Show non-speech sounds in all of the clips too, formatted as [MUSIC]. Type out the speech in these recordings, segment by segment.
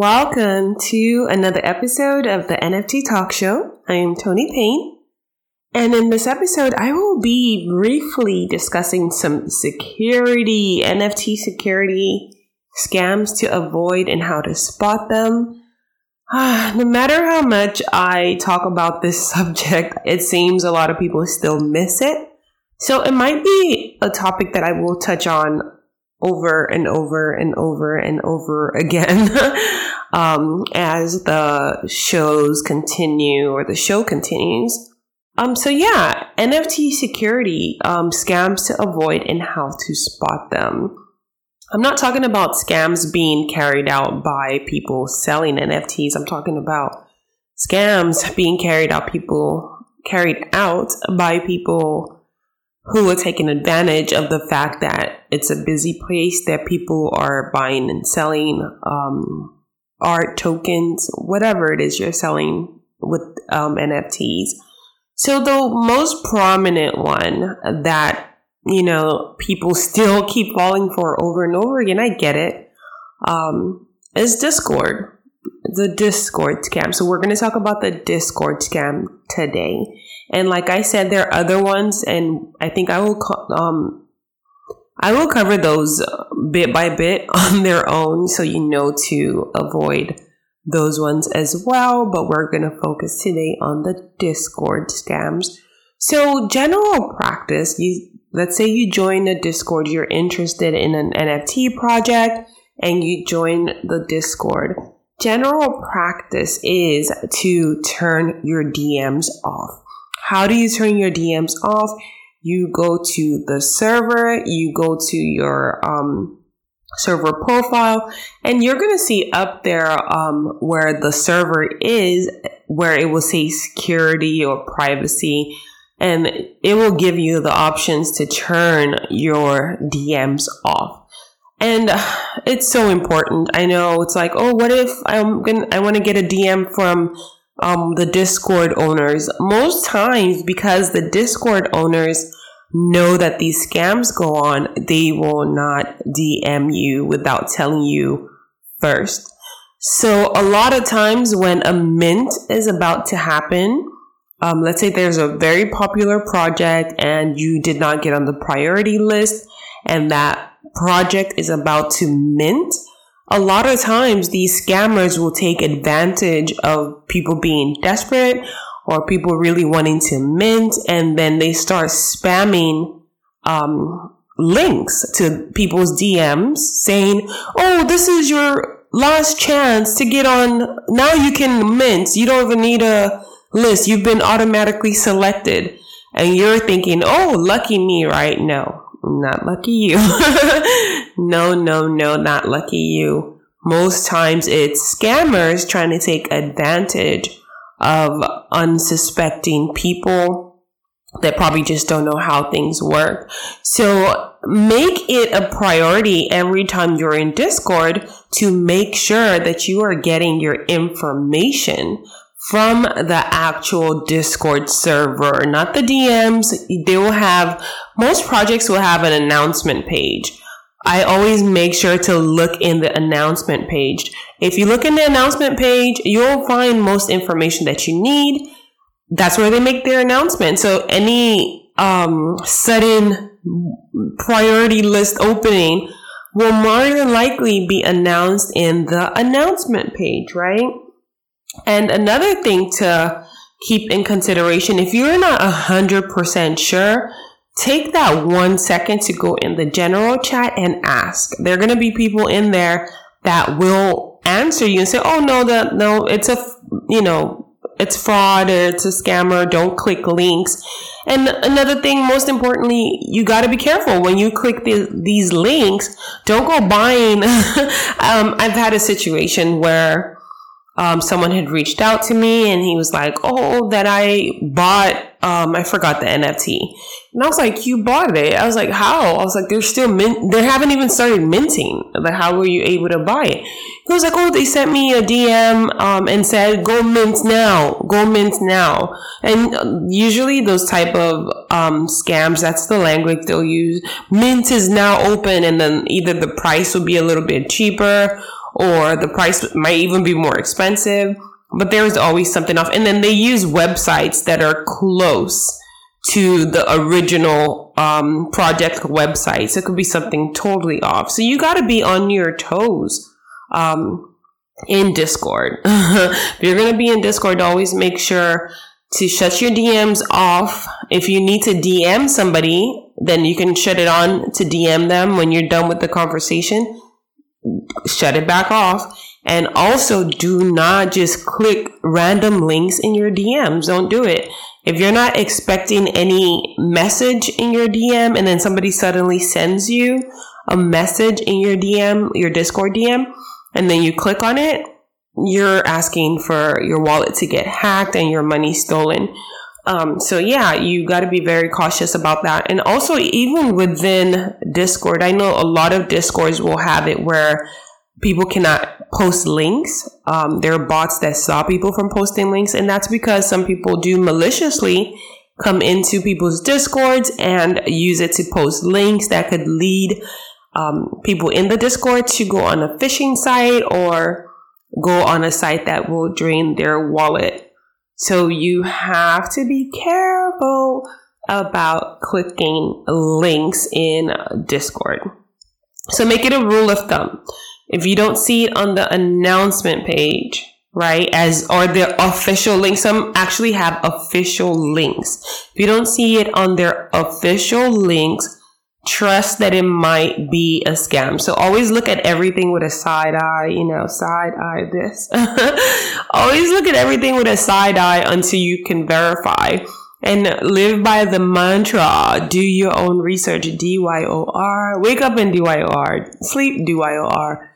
Welcome to another episode of the NFT Talk Show. I am Tony Payne. And in this episode, I will be briefly discussing some security, NFT security scams to avoid and how to spot them. Ah, no matter how much I talk about this [LAUGHS] subject, it seems a lot of people still miss it. So it might be a topic that I will touch on over and over and over and over again [LAUGHS] um, as the shows continue or the show continues. Um, so yeah, NFT security um, scams to avoid and how to spot them. I'm not talking about scams being carried out by people selling NFTs. I'm talking about scams being carried out people carried out by people who are taking advantage of the fact that it's a busy place that people are buying and selling um, art tokens, whatever it is you're selling with um, NFTs. So the most prominent one that you know people [LAUGHS] still keep falling for over and over again, I get it, um, is Discord. The Discord scam. So we're going to talk about the Discord scam today. And like I said, there are other ones, and I think I will um I will cover those bit by bit [LAUGHS] on their own, so you know to avoid those ones as well. But we're gonna focus today on the Discord scams. So general practice, you let's say you join a Discord, you're interested in an NFT project, and you join the Discord. General practice is to turn your DMs off. How do you turn your DMs off? You go to the server, you go to your um, server profile, and you're going to see up there um, where the server is, where it will say security or privacy, and it will give you the options to turn your DMs off. And [SIGHS] it's so important. I know it's like, oh, what if I'm gonna, I want to get a DM from um, the Discord owners. Most times, because the Discord owners know that these scams go on, they will not DM you without telling you first. So, a lot of times when a mint is about to happen, um, let's say there's a very popular project and you did not get on the priority list, and that project is about to mint a lot of times these scammers will take advantage of people being desperate or people really wanting to mint and then they start spamming um, links to people's DMs saying, Oh, this is your last chance to get on. Now you can mint. You don't even need a list. You've been automatically selected. And you're thinking, Oh, lucky me, right? No, not lucky you. [LAUGHS] no, no, no, not lucky you. Most times it's scammers trying to take advantage of unsuspecting people that probably just don't know how things work. So make it a priority every time you're in Discord to make sure that you are getting your information from the actual Discord server, not the DMs. They will have, most projects will have an announcement page. I always make sure to look in the announcement page. If you look in the announcement page, you'll find most information that you need. That's where they make their announcement. So any um, sudden priority list opening will more than likely be announced in the announcement page, right? And another thing to keep in consideration, if you're not 100% sure, take that one second to go in the general chat and ask. There are going to be people in there that will answer you and say, "Oh no, that no, it's a you know, it's fraud or it's a scammer. Don't click links." And another thing, most importantly, you got to be careful when you click the, these links. Don't go buying. [LAUGHS] um, I've had a situation where um, someone had reached out to me and he was like, "Oh, that I bought." Um, I forgot the NFT, and I was like, "You bought it?" I was like, "How?" I was like, "They're still mint. They haven't even started minting. Like, how were you able to buy it?" He was like, "Oh, they sent me a DM um, and said go mint now, go mint now." And uh, usually those type of um, scams, that's the language they'll use. Mint is now open, and then either the price will be a little bit cheaper or the price might even be more expensive, but there's always something off. And then they use websites that are close to the original um, project websites. It could be something totally off. So you got to be on your toes um, in Discord. [LAUGHS] if you're going to be in Discord, always make sure to shut your DMs off. If you need to DM somebody, then you can shut it on to DM them when you're done with the conversation shut it back off. And also do not just click random links in your DMs. Don't do it. If you're not expecting any message in your DM and then somebody suddenly sends you a message in your DM, your Discord DM, and then you click on it, you're asking for your wallet to get hacked and your money stolen. Um, so yeah, you got to be very cautious about that. And also, even within Discord, I know a lot of Discords will have it where people cannot post links. Um, there are bots that stop people from posting links, and that's because some people do maliciously come into people's discords and use it to post links that could lead um, people in the discord to go on a phishing site or go on a site that will drain their wallet so you have to be careful about clicking links in Discord. So make it a rule of thumb. If you don't see it on the announcement page, right, as or the official link, some actually have official links. If you don't see it on their official links, trust that it might be a scam. So always look at everything with a side eye, you know, side eye this. [LAUGHS] always look at everything with a side eye until you can verify. And live by the mantra, do your own research, D-Y-O-R, wake up in D-Y-O-R, sleep D-Y-O-R,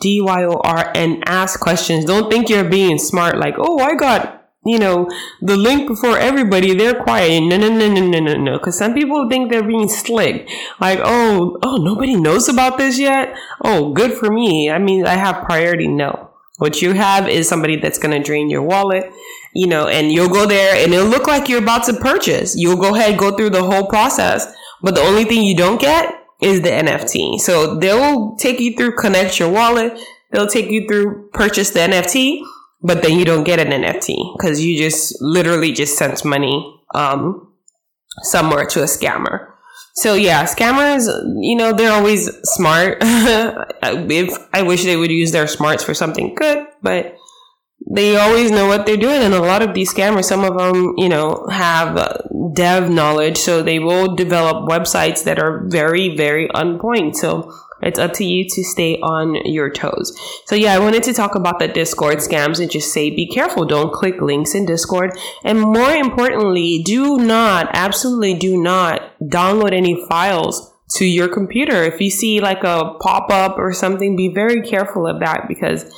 D-Y-O-R, and ask questions. Don't think you're being smart like, oh, I got you know, the link before everybody, they're quiet. No, no, no, no, no, no, no. Because some people think they're being slick. Like, oh, oh, nobody knows about this yet. Oh, good for me. I mean, I have priority. No. What you have is somebody that's going to drain your wallet, you know, and you'll go there and it'll look like you're about to purchase. You'll go ahead, go through the whole process. But the only thing you don't get is the NFT. So they'll take you through connect your wallet. They'll take you through purchase the NFT but then you don't get an NFT because you just literally just sent money um, somewhere to a scammer. So yeah, scammers, you know, they're always smart. [LAUGHS] if I wish they would use their smarts for something good, but they always know what they're doing. And a lot of these scammers, some of them, you know, have dev knowledge, so they will develop websites that are very, very on point. So it's up to you to stay on your toes. So yeah, I wanted to talk about the Discord scams and just say be careful. Don't click links in Discord. And more importantly, do not, absolutely do not download any files to your computer. If you see like a pop up or something, be very careful of that because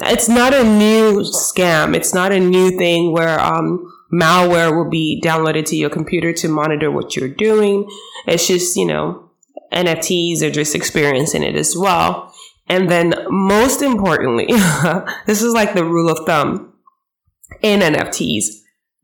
it's not a new scam. It's not a new thing where, um, malware will be downloaded to your computer to monitor what you're doing. It's just, you know, NFTs are just experiencing it as well. And then most importantly, [LAUGHS] this is like the rule of thumb in NFTs.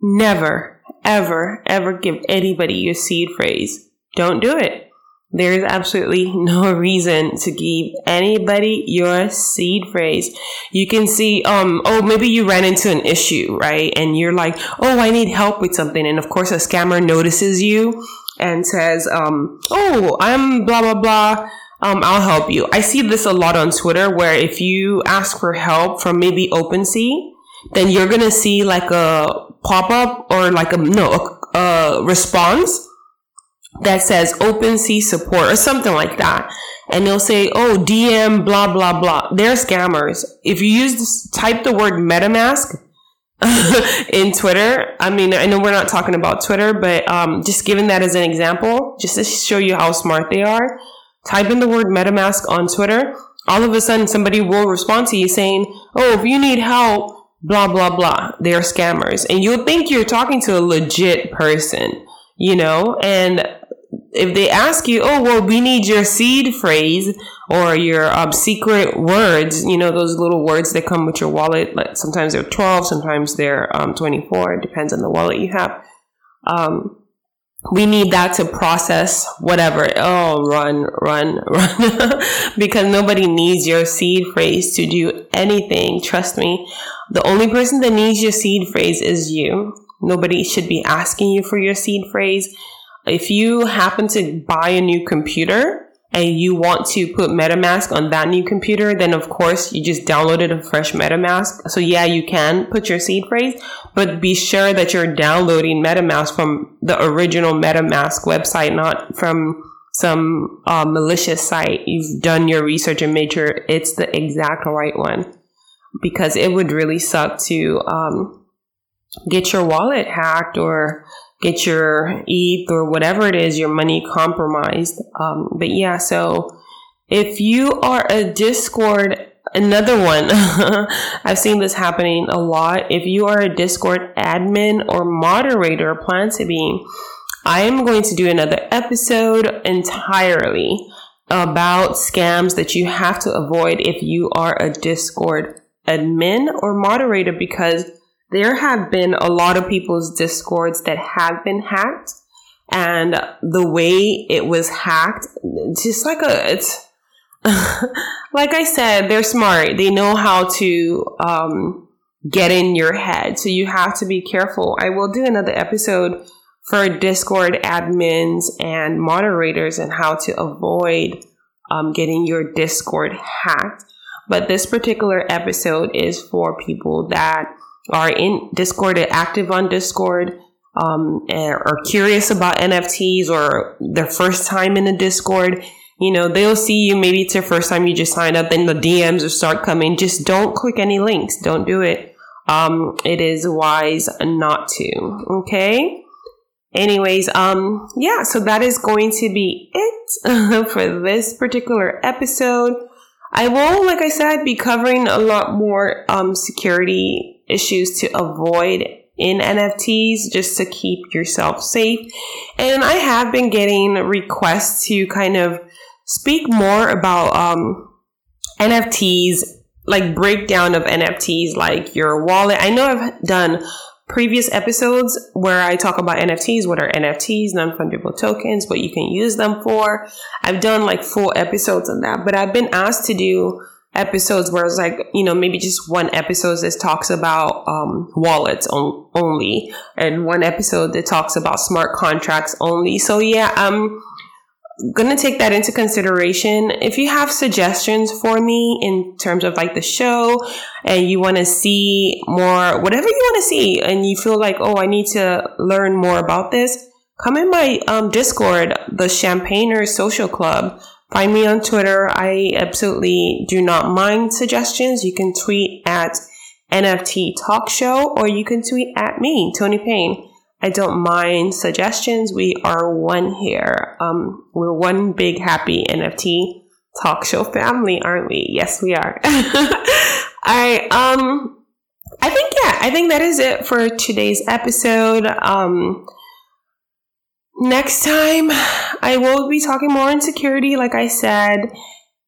Never, ever, ever give anybody your seed phrase. Don't do it. There is absolutely [LAUGHS] no reason to give anybody your seed phrase. You can see, um, oh, maybe you ran into an issue, right? And you're like, oh, I need help with something. And of course, a scammer notices you and says, um, "Oh, I'm blah blah blah." Um, I'll help you. I see this a lot on Twitter where if you ask for help from maybe OpenSea, then you're gonna see like a pop up or like a no a, a response that says OpenSea support or something like that. And they'll say, oh, DM, blah, blah, blah. They're scammers. If you use this, type the word MetaMask [LAUGHS] in Twitter. I mean, I know we're not talking about Twitter, but um, just giving that as an example, just to show you how smart they are, type in the word MetaMask on Twitter all of a sudden somebody will respond to you saying, Oh, if you need help, blah, blah, blah, they're scammers. And you'll think you're talking to a legit person, you know? And if they ask you, Oh, well, we need your seed phrase or your um, secret words, you know, those little words that come with your wallet. Like sometimes they're 12, sometimes they're um, 24. It depends on the wallet you have. Um, we need that to process whatever. Oh, run, run, [LAUGHS] run. because nobody needs your seed phrase to do anything. Trust me. The only person that needs your seed phrase is you. Nobody should be asking you for your seed phrase. If you happen to buy a new computer, and you want to put MetaMask on that new computer, then of course you just downloaded a fresh MetaMask. So yeah, you can put your seed phrase, but be sure that you're downloading MetaMask from the original MetaMask website, not from some uh, malicious site. You've done your research and made sure it's the exact right one because it would really suck to um, get your wallet hacked or get your ETH or whatever it is, your money compromised. Um, but yeah, so if you are a Discord, another one, [LAUGHS] I've seen this happening a lot. If you are a Discord admin or moderator, plan to be, I am going to do another episode entirely about scams that you have to avoid if you are a Discord admin or moderator because there have been a lot of people's discords that have been hacked and the way it was hacked just like a it's [LAUGHS] like i said they're smart. They know how to um, get in your head. So you have to be careful. I will do another episode for discord admins and moderators and how to avoid um, getting your discord hacked. But this particular episode is for people that are in Discord, active on Discord, um, are curious about NFTs or their first time in the Discord, you know, they'll see you. Maybe it's your first time you just signed up, then the DMs will start coming. Just don't click any links. Don't do it. Um, it is wise not to. Okay. Anyways, um, yeah, so that is going to be it [LAUGHS] for this particular episode. I will, like I said, be covering a lot more um, security issues to avoid in NFTs just to keep yourself safe. And I have been getting requests to kind of speak more about um, NFTs, like breakdown of NFTs, like your wallet. I know I've done previous episodes where I talk about NFTs, what are NFTs, non fungible tokens, what you can use them for. I've done like full episodes on that, but I've been asked to do episodes where it's like you know maybe just one episode that talks about um, wallets on, only and one episode that talks about smart contracts only. So yeah i'm gonna take that into consideration. If you have suggestions for me in terms of like the show and you want to see more whatever you want to see and you feel like oh i need to learn more about this come in my um, discord the champagners social club Find me on Twitter. I absolutely do not mind suggestions. You can tweet at NFT Talk Show or you can tweet at me, Tony Payne. I don't mind suggestions. We are one here. Um, we're one big happy NFT talk show family, aren't we? Yes, we are. [LAUGHS] I um I think yeah, I think that is it for today's episode. Um Next time, I will be talking more in security, like I said,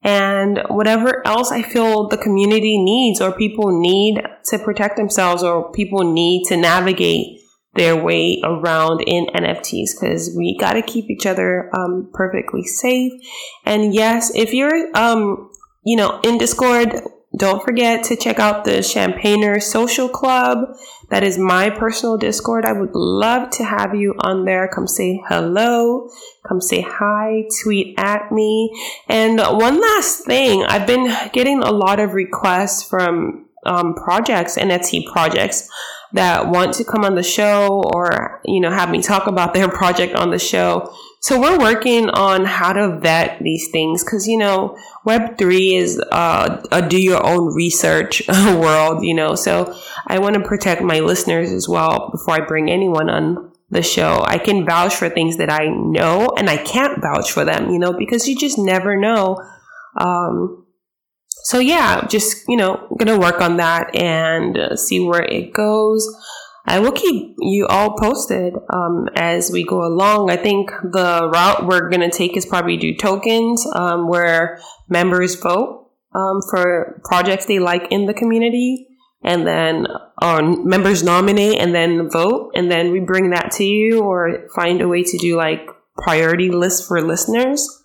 and whatever else I feel the community needs or people need to protect themselves or people need to navigate their way around in NFTs because we got to keep each other um, perfectly safe. And yes, if you're, um, you know, in Discord, don't forget to check out the Champagner Social Club. That is my personal Discord. I would love to have you on there. Come say hello. Come say hi. Tweet at me. And one last thing, I've been getting a lot of requests from um, projects, NFT projects that want to come on the show or, you know, have me talk about their [LAUGHS] project on the show. So we're working on how to vet these things because, you know, Web3 is uh, a do your own research [LAUGHS] world, you know. So I want to protect my listeners as well before I bring anyone on the show. I can vouch for things that I know and I can't vouch for them, you know, because you just never know. Um, so yeah, just you know, gonna work on that and uh, see where it goes. I will keep you all posted um, as we go along. I think the route we're gonna take is probably do tokens um, where members vote um, for projects they like in the community, and then our members nominate and then vote, and then we bring that to you or find a way to do like priority lists for listeners.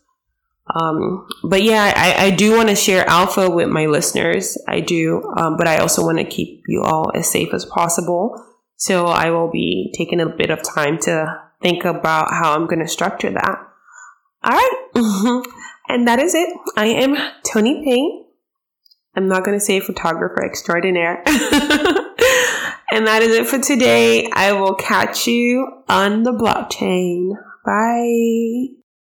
Um, but yeah, I, I do want to share alpha with my listeners. I do, um, but I also want to keep you all as safe as possible. So I will be taking a bit of time to think about how I'm going to structure that. All right. [LAUGHS] and that is it. I am Tony Payne. I'm not going to say photographer extraordinaire. [LAUGHS] and that is it for today. I will catch you on the blockchain. Bye.